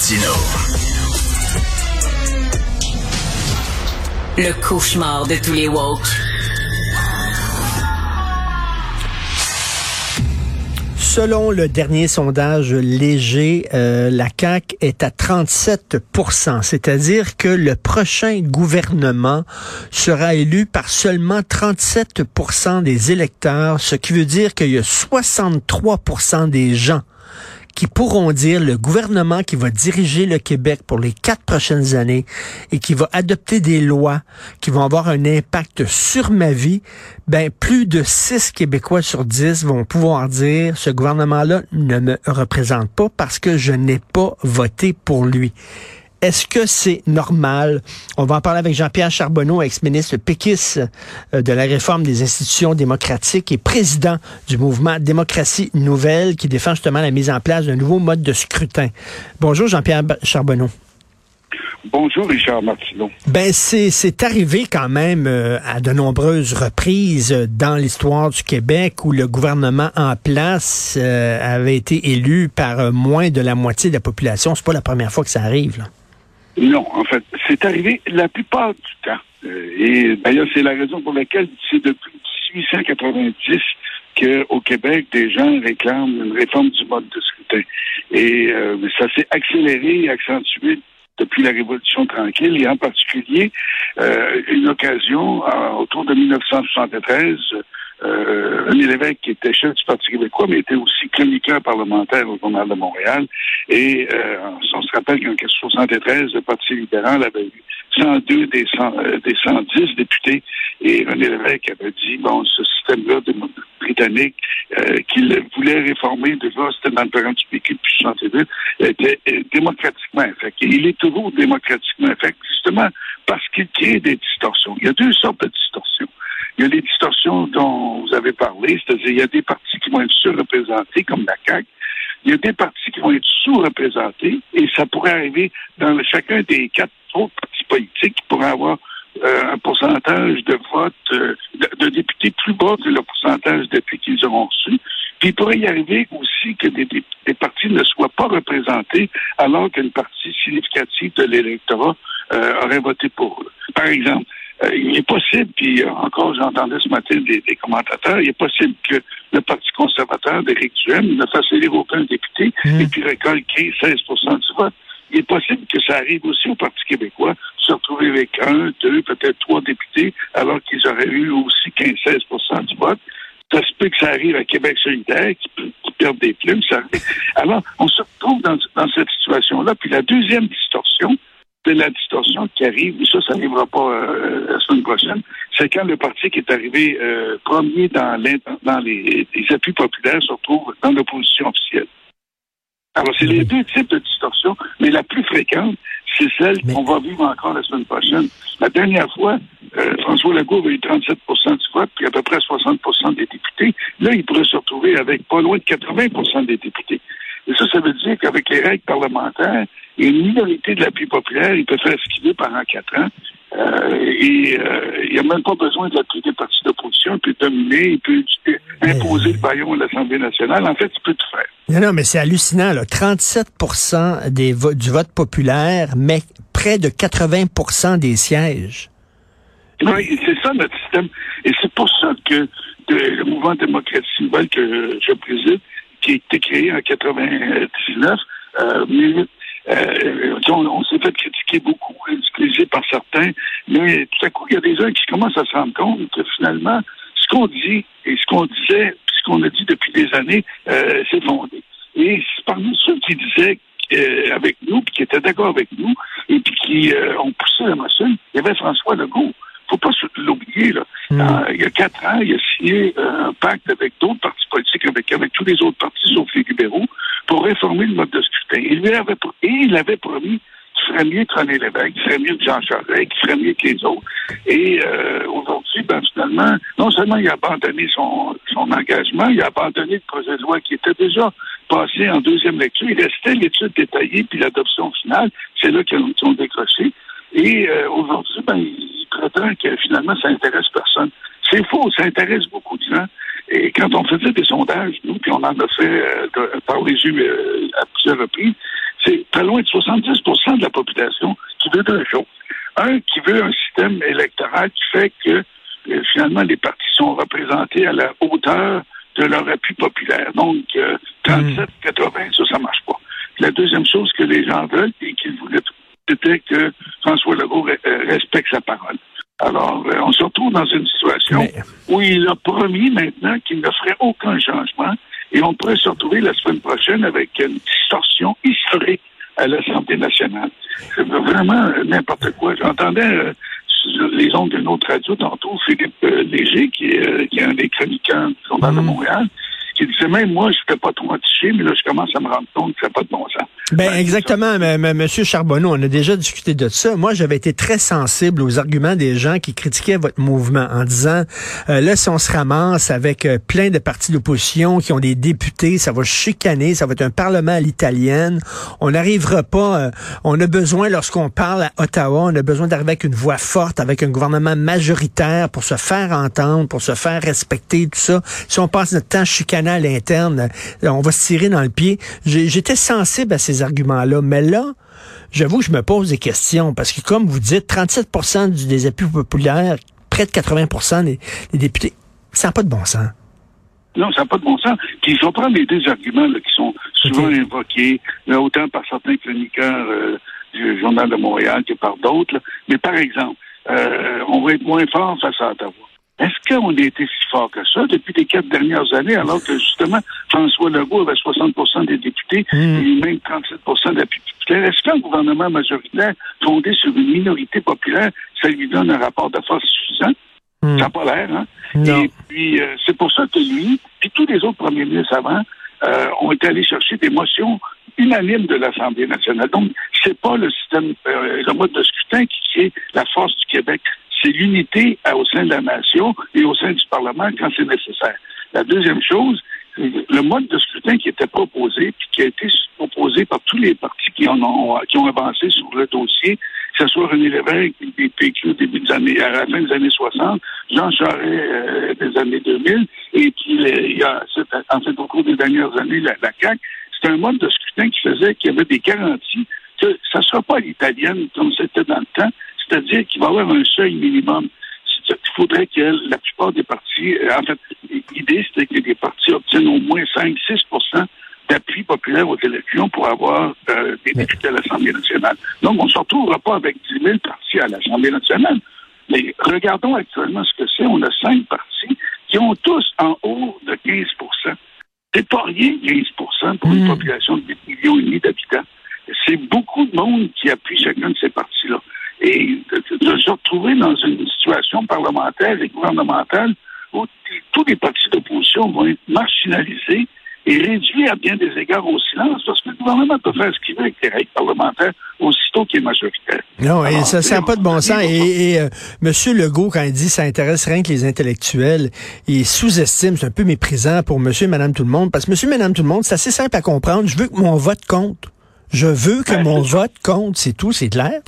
Martino. Le cauchemar de tous les woke. Selon le dernier sondage léger, euh, la CAQ est à 37% c'est-à-dire que le prochain gouvernement sera élu par seulement 37% des électeurs, ce qui veut dire qu'il y a 63% des gens qui pourront dire le gouvernement qui va diriger le Québec pour les quatre prochaines années et qui va adopter des lois qui vont avoir un impact sur ma vie, ben plus de six Québécois sur dix vont pouvoir dire ce gouvernement-là ne me représente pas parce que je n'ai pas voté pour lui. Est-ce que c'est normal? On va en parler avec Jean-Pierre Charbonneau, ex-ministre péquiste euh, de la réforme des institutions démocratiques et président du mouvement Démocratie Nouvelle qui défend justement la mise en place d'un nouveau mode de scrutin. Bonjour Jean-Pierre Charbonneau. Bonjour Richard Martineau. Ben c'est arrivé quand même euh, à de nombreuses reprises dans l'histoire du Québec où le gouvernement en place euh, avait été élu par moins de la moitié de la population. C'est pas la première fois que ça arrive. Là. Non, en fait, c'est arrivé la plupart du temps. Euh, et d'ailleurs, c'est la raison pour laquelle c'est depuis 1890 qu'au Québec, des gens réclament une réforme du mode de scrutin. Et euh, ça s'est accéléré et accentué depuis la Révolution tranquille, et en particulier euh, une occasion autour de 1973 euh, Lévesque, qui était chef du Parti québécois, mais était aussi chroniqueur parlementaire au Journal de Montréal. Et euh, on se rappelle qu'en 1973, le Parti libéral avait eu 102 des, 100, euh, 110 députés. Et René Lévesque avait dit, bon, ce système-là britannique euh, qu'il voulait réformer, déjà, c'était dans le du PQ depuis 68, était démocratiquement fait. il est toujours démocratiquement fait, justement parce qu'il crée des distorsions. Il y a deux sortes de distorsions. Il y a les distorsions dont vous avez parlé, c'est-à-dire il y a des partis qui vont être surreprésentés, comme la CAQ. Il y a des partis qui vont être sous-représentés, et ça pourrait arriver dans chacun des quatre autres partis politiques qui pourraient avoir euh, un pourcentage de vote euh, de, députés plus bas que le pourcentage députés qu'ils auront reçus. Puis il pourrait y arriver aussi que des, des, partis ne soient pas représentés alors qu'une partie significative de l'électorat euh, aurait voté pour eux. Par exemple, euh, il est possible, puis euh, encore j'entendais ce matin des, commentateurs, il est possible que le Parti conservateur d'Éric Duhem ne fasse élire aucun député mmh. et puis récolte 15-16% du vote. Il est possible que ça arrive aussi au Parti québécois, se retrouver avec un, deux, peut-être trois députés, alors qu'ils auraient eu aussi 15-16% du vote. Ça se peut que ça arrive à Québec solidaire, qui, qui perdent des plumes. Ça Alors, on se retrouve dans, dans cette situation-là. Puis la deuxième distorsion, de la distorsion qui arrive, et ça, ça n'arrivera pas euh, la semaine prochaine, c'est quand le parti qui est arrivé euh, premier dans, dans les, appuis populaires se retrouve dans l'opposition officielle. Alors, c'est les deux types de distorsion, mais la plus fréquente, c'est celle qu'on va vivre encore la semaine prochaine. La dernière fois, euh, François Legault avait eu 37% du vote, puis à peu près 60% des députés. Là, il pourrait se retrouver avec pas loin de 80% des députés. Et ça, ça veut dire qu'avec les règles parlementaires, une minorité de l'appui populaire, il peut faire ce qu'il veut pendant quatre ans. Euh, et euh, il n'y a même pas besoin de l'appui des partis d'opposition. Il peut dominer, il peut imposer le baillon à l'Assemblée nationale. En fait, il peut tout faire. Non, non, mais c'est hallucinant. Là. 37 des du vote populaire, mais près de 80% des sièges. Oui, c'est ça notre système. Et c'est pour ça que le mouvement démocratie nouvelle que je préside, qui a été créé en 99, euh, euh, on, s'est fait critiquer beaucoup, ridiculiser par certains, mais tout à coup, il y a des gens qui commencent à se rendre compte que finalement, ce qu'on dit et ce qu'on disait, ce qu'on a dit depuis des années, euh, c'est fondé. Et parmi ceux qui disaient euh, avec nous, puis qui étaient d'accord avec nous, et puis qui ont poussé la machine, il y avait François Legault faut pas l'oublier. Là. Hmm. il y a quatre ans, il a signé un pacte avec d'autres partis politiques, avec, avec tous les autres partis, sauf les libéraux, pour réformer le mode de scrutin. Il lui avait, et il avait promis qu'il ferait mieux que René Lévesque, qu'il ferait mieux que Jean Charest, qu'il ferait mieux que les autres. Et euh, aujourd'hui, ben, finalement, non seulement il a abandonné son, son engagement, il a abandonné le projet de loi qui était déjà passé en deuxième lecture. Il restait l'étude détaillée puis l'adoption finale. C'est là qu'ils ont décroché. Et euh, aujourd'hui, ben, il prétend que finalement, ça intéresse personne. C'est faux, ça intéresse beaucoup de gens. Quand on faisait des sondages, nous, puis on en a fait euh, par les yeux euh, à plusieurs reprises, c'est pas loin de 70% de la population qui veut deux choses. Un, qui veut un système électoral qui fait que euh, finalement les partis sont représentés à la hauteur de leur appui populaire. Donc, 37, euh, 80, hmm. ça, ça marche pas. La deuxième chose que les gens veulent et qu'ils voulaient, c'était que François Legault respecte sa parole. Alors, euh, on se retrouve dans une situation où il a promis maintenant qu'il ne ferait aucun changement et on pourrait se retrouver la semaine prochaine avec une distorsion historique à l'Assemblée nationale. C'est vraiment n'importe quoi. J'entendais euh, les ondes d'une autre radio tantôt Philippe euh, Léger, qui est, qui est un des chroniqueurs du Journal de mmh. Montréal, qui disait même moi, je n'étais pas trop mais là, je commence à me rendre compte que ça pas de bon sens. Ben, exactement, Monsieur Charbonneau, on a déjà discuté de ça. Moi, j'avais été très sensible aux arguments des gens qui critiquaient votre mouvement en disant, euh, là, si on se ramasse avec euh, plein de partis d'opposition qui ont des députés, ça va chicaner, ça va être un parlement à l'italienne. On n'arrivera pas, euh, on a besoin, lorsqu'on parle à Ottawa, on a besoin d'arriver avec une voix forte, avec un gouvernement majoritaire pour se faire entendre, pour se faire respecter, tout ça. Si on passe notre temps chicaner à l'interne, on va se tirer dans le pied. J'étais sensible à ces arguments-là. Mais là, j'avoue que je me pose des questions parce que, comme vous dites, 37% des appuis populaires, près de 80% des, députés, ça n'a pas de bon sens. Non, ça n'a pas de bon sens. Puis faut prendre les deux arguments qui sont souvent invoqués, autant par certains chroniqueurs euh, du Journal de Montréal que par d'autres. Mais par exemple, euh, on va être moins fort face à Ottawa. Est-ce qu'on a été si fort que ça depuis les quatre dernières années, alors que justement, François Legault avait 60% des députés mmh. et même 37 de la populaire? Est-ce qu'un gouvernement majoritaire fondé sur une minorité populaire, ça lui donne un rapport de force suffisant? Mmh. Ça n'a pas l'air, hein? Et puis, euh, c'est pour ça que lui, puis tous les autres premiers ministres avant, euh, ont été allés chercher des motions unanimes de l'Assemblée nationale. Donc, c'est pas le système, euh, le mode de scrutin qui est la force du Québec c'est l'unité au sein de la nation et au sein du Parlement quand c'est nécessaire. La deuxième chose, le mode de scrutin qui était proposé, puis qui a été proposé par tous les partis qui, ont, qui ont avancé sur le dossier, que ce soit René Lévesque, des PQ au début des années, à la fin des années 60, Jean Charest euh, des années 2000, et puis il y a, en fait, au cours des dernières années, la, la CAQ, c'était un mode de scrutin qui faisait qu'il y avait des garanties que ça ne sera pas l'italienne comme c'était dans le temps, c'est-à-dire qu'il va y avoir un seuil minimum. Il faudrait que la plupart des partis, euh, en fait, l'idée, c'était que les partis obtiennent au moins 5-6% d'appui populaire aux élections pour avoir euh, des députés à l'Assemblée nationale. Donc, on ne se retrouvera pas avec 10 000 partis à l'Assemblée nationale. Mais regardons actuellement ce que c'est. On a cinq partis qui ont tous en haut de 15 C'est pas rien, 15 pour une hmm. population de 8 millions et demi d'habitants. C'est beaucoup de monde qui appuie chacun de ces partis-là et de, se retrouver dans une situation parlementaire et gouvernementale où tous les partis d'opposition vont être marginalisés et réduits à bien des égards au silence parce que le gouvernement peut faire ce qu'il veut avec les règles parlementaires aussitôt qu'il est majoritaire. Non, et ça n'a pas de bon sens. Et, et euh, M. Legault, quand il dit ça intéresse rien que les intellectuels, il sous-estime, c'est un peu méprisant pour monsieur et madame tout le monde, parce que monsieur et madame tout le monde, c'est assez simple à comprendre. Je veux que mon vote compte. Je veux que ben, mon vote compte, c'est tout, c'est clair.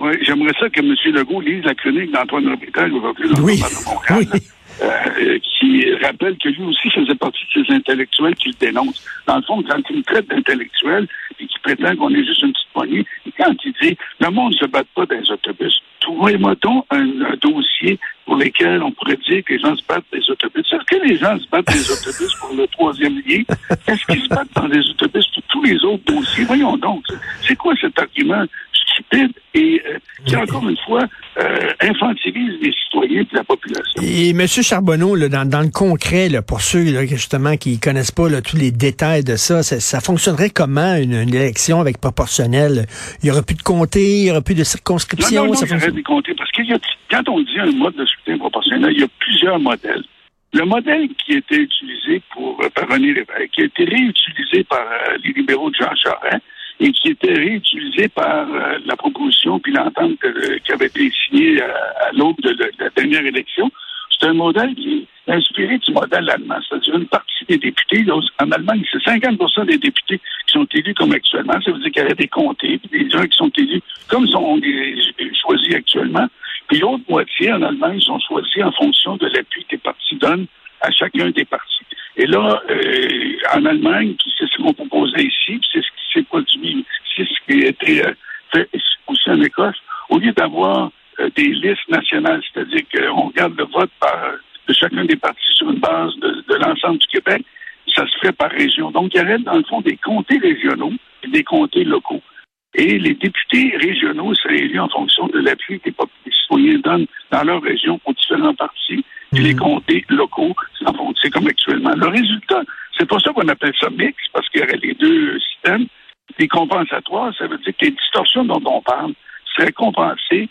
Oui, j'aimerais ça que M. Legault lise la chronique d'Antoine Robitaille aujourd'hui dans oui. le Montréal. Oui. Euh, qui rappelle que lui aussi faisait partie de ces intellectuels qu'il dénonce. Dans le fond, quand il traite d'intellectuels et qu'il prétend qu'on est juste une petite poignée, et quand il dit le monde ne se bat pas dans les autobus, trouvez-moi un, un, dossier pour lequel on pourrait dire que les gens se battent des autobus. Est-ce que les gens se battent des autobus pour le troisième lien? Est-ce qu'ils se battent dans les autobus pour tous les autres dossiers? Voyons donc. C'est quoi cet argument et euh, qui, encore une fois, euh, infantilise les citoyens et la population. Et M. Charbonneau, là, dans, dans, le concret, là, pour ceux là, justement qui connaissent pas tous les détails de ça, ça, ça fonctionnerait comment une, une, élection avec proportionnel? Il y aura plus de comté, il y aura plus de circonscription? Non, non, non il y aurait des comtés, parce que quand on dit un mode de scrutin proportionnel, il y a plusieurs modèles. Le modèle qui a été utilisé pour euh, par René Lévesque, qui a été réutilisé par euh, les libéraux de Jean Charest, et qui était réutilisé par euh, la proposition puis l'entente qui avait été signée à, l'aube de, la dernière élection. C'est un modèle qui est inspiré du modèle allemand. C'est-à-dire une partie des députés, en Allemagne, c'est 50% des députés qui sont élus comme actuellement. Ça veut dire qu'il y a des comtés, puis des gens qui sont élus comme sont choisis actuellement. Puis l'autre moitié, en Allemagne, sont choisis en fonction de l'appui que les partis donnent à chacun des partis. Et là, euh, en Allemagne, c'est ce qu'on proposait ici, qui s'est produit été euh, fait aussi en Écosse, au lieu d'avoir euh, des listes nationales, c'est-à-dire qu'on regarde le vote par, de chacun des partis sur une base de, de l'ensemble du Québec, ça se fait par région. Donc, il y aurait dans le fond des comtés régionaux et des comtés locaux. Et les députés régionaux seraient élus en fonction de l'appui que les citoyens donnent dans leur région aux différents partis. Et les comtés locaux, c'est comme actuellement. Le résultat, c'est pour ça qu'on appelle ça mix, parce qu'il y aurait les deux systèmes. Les compensatoires, ça veut dire que les distorsions dont on parle seraient compensées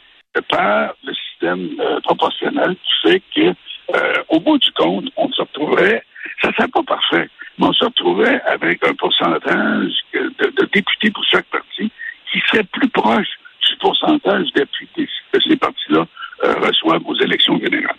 par le système euh, proportionnel qui fait que, euh, au bout du compte, on se retrouverait, ça ne serait pas parfait, mais on se retrouverait avec un pourcentage de, députés pour chaque parti qui serait plus proche du pourcentage d'appui que ces partis-là euh, reçoivent aux élections générales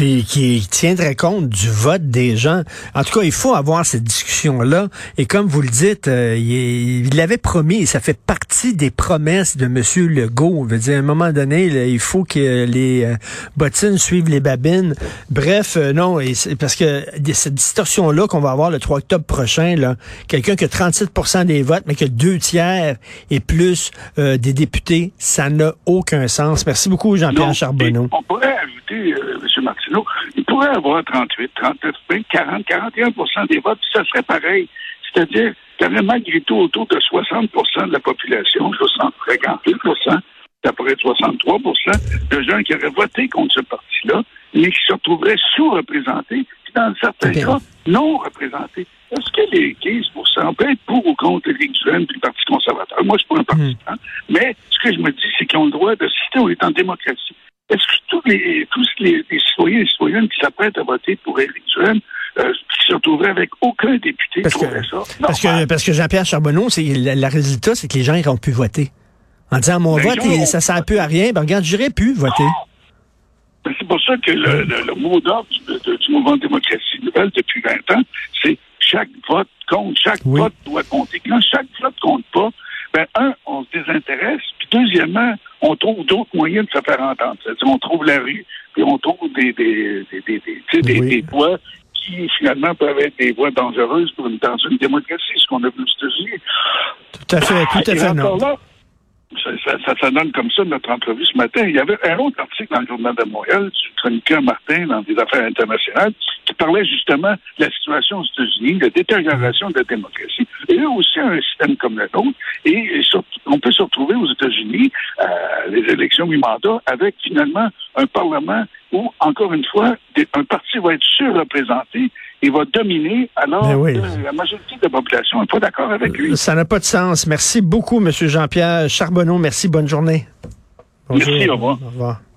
puis qui tiendrait compte du vote des gens. En tout cas, il faut avoir cette discussion-là. Et comme vous le dites, euh, il l'avait promis, ça fait partie des promesses de M. Legault. Je veux dire, à un moment donné, il faut que les euh, bottines suivent les babines. Bref, euh, non, et parce que cette distorsion-là qu'on va avoir le 3 octobre prochain, là, quelqu'un qui a 37% des votes, mais qui a deux tiers et plus des députés, ça n'a aucun sens. Merci beaucoup, Jean-Pierre Charbonneau. On pourrait ajouter, pourrait avoir 38, 39, 40, 41% des votes, puis ça serait pareil. C'est-à-dire y aurait malgré tout autour de 60% de la population, 58 d'à peu près 63% de gens qui auraient voté contre ce parti-là, mais qui se retrouveraient sous-représentés, puis dans certains cas, non représentés. Est-ce que les 15 on peut être pour ou contre Éric et le Parti conservateur? Moi, je suis pas un partisan. Hmm. Mais ce que je me dis, c'est qu'ils ont le droit de citer, on est en démocratie. Est-ce que tous les, tous les, citoyens et citoyennes qui s'apprêtent à voter pour Éric euh, qui se retrouveraient avec aucun député parce que, ça? parce que, parce que Jean-Pierre Charbonneau, c'est le résultat, c'est que les gens n'iront plus voter. En disant mon ben, vote, ça ne sert plus à rien, ben regarde, j'irai plus voter. Ben, c'est pour ça que le, le, mot d'ordre du, du, mouvement démocratie nouvelle depuis 20 ans, c'est chaque vote compte, chaque vote doit compter. Quand chaque vote compte pas, ben un, on se désintéresse, deuxièmement, on trouve d'autres moyens de se faire entendre. C'est-à-dire, on trouve la rue, puis on trouve des, des, des, des, des, des voies qui, finalement, peuvent être des voies dangereuses pour une, dans une démocratie, ce qu'on a vu aux États-Unis. Tout à fait, tout à fait, non. ça, ça, ça, donne comme ça notre entrevue ce matin. Il y avait un autre article dans le Journal de Montréal du chroniqueur Martin dans des affaires internationales qui parlait justement de la situation aux États-Unis, de détérioration de la démocratie. Et eux aussi un système comme le nôtre. Et on peut se retrouver aux États-Unis, euh, les élections mi-mandat, avec finalement un Parlement où, encore une fois, un parti va être surreprésenté et va dominer, alors la majorité de la population n'est pas d'accord avec lui. Ça n'a pas de sens. Merci beaucoup, M. Jean-Pierre Charbonneau. Merci, bonne journée. Merci, au revoir. Au revoir.